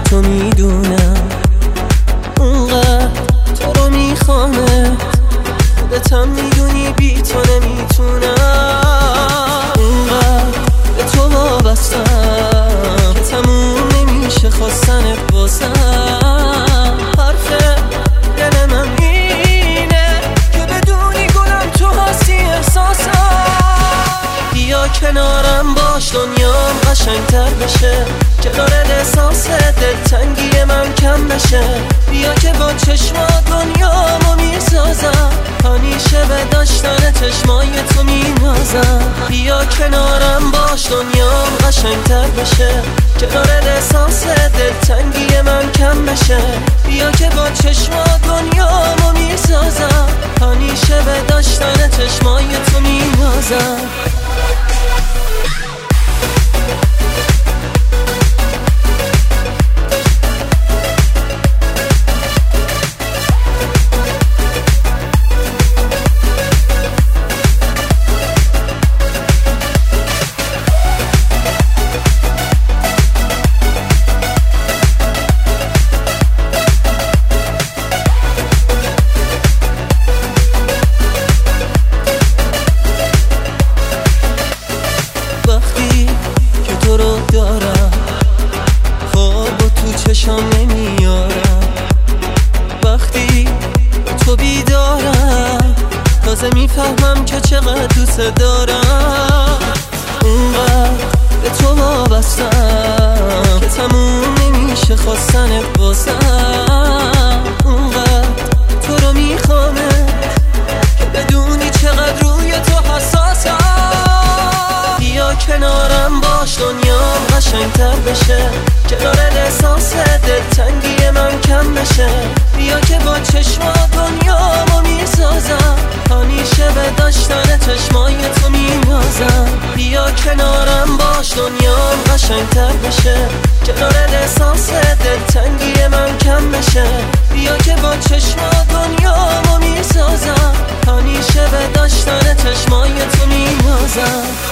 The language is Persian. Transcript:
تو می‌دونم. اونقدر تو رو میخوامه. خودتم می‌دونی بی تو نمی‌تونم. اونقدر به تو وابستم. که تموم نمیشه خواستن بازم. کنارم باش دنیام قشنگتر بشه. کنار احساس دلتنگی من کم بشه. بیا که با چشما دنیامو می‌سازم. همیشه به داشتن چشمای تو مینازم. بیا کنارم باش دنیام قشنگتر بشه. کنار احساس دلتنگی من کم بشه. بیا که با چشما دنیامو می‌سازم. همیشه به داشتن چشمای تو مینازم. چشم نمیارم. وقتی تو بیدارم تازه می‌فهمم که چقدر دوست دارم. اونقدر به تو وابستم که تموم نمیشه خواستن بازم. کنارم باش دنیام قشنگتر بشه. کنار احساس دلتنگی من کم بشه. بیا که با چشما دنیامو می‌سازم. همیشه به داشتن چشمای تو مینازم. بیا کنارم باش دنیام قشنگتر بشه. کنار احساس دلتنگی من کم بشه. بیا که با چشما دنیامو می‌سازم. همیشه به داشتن چشمای تو مینازم.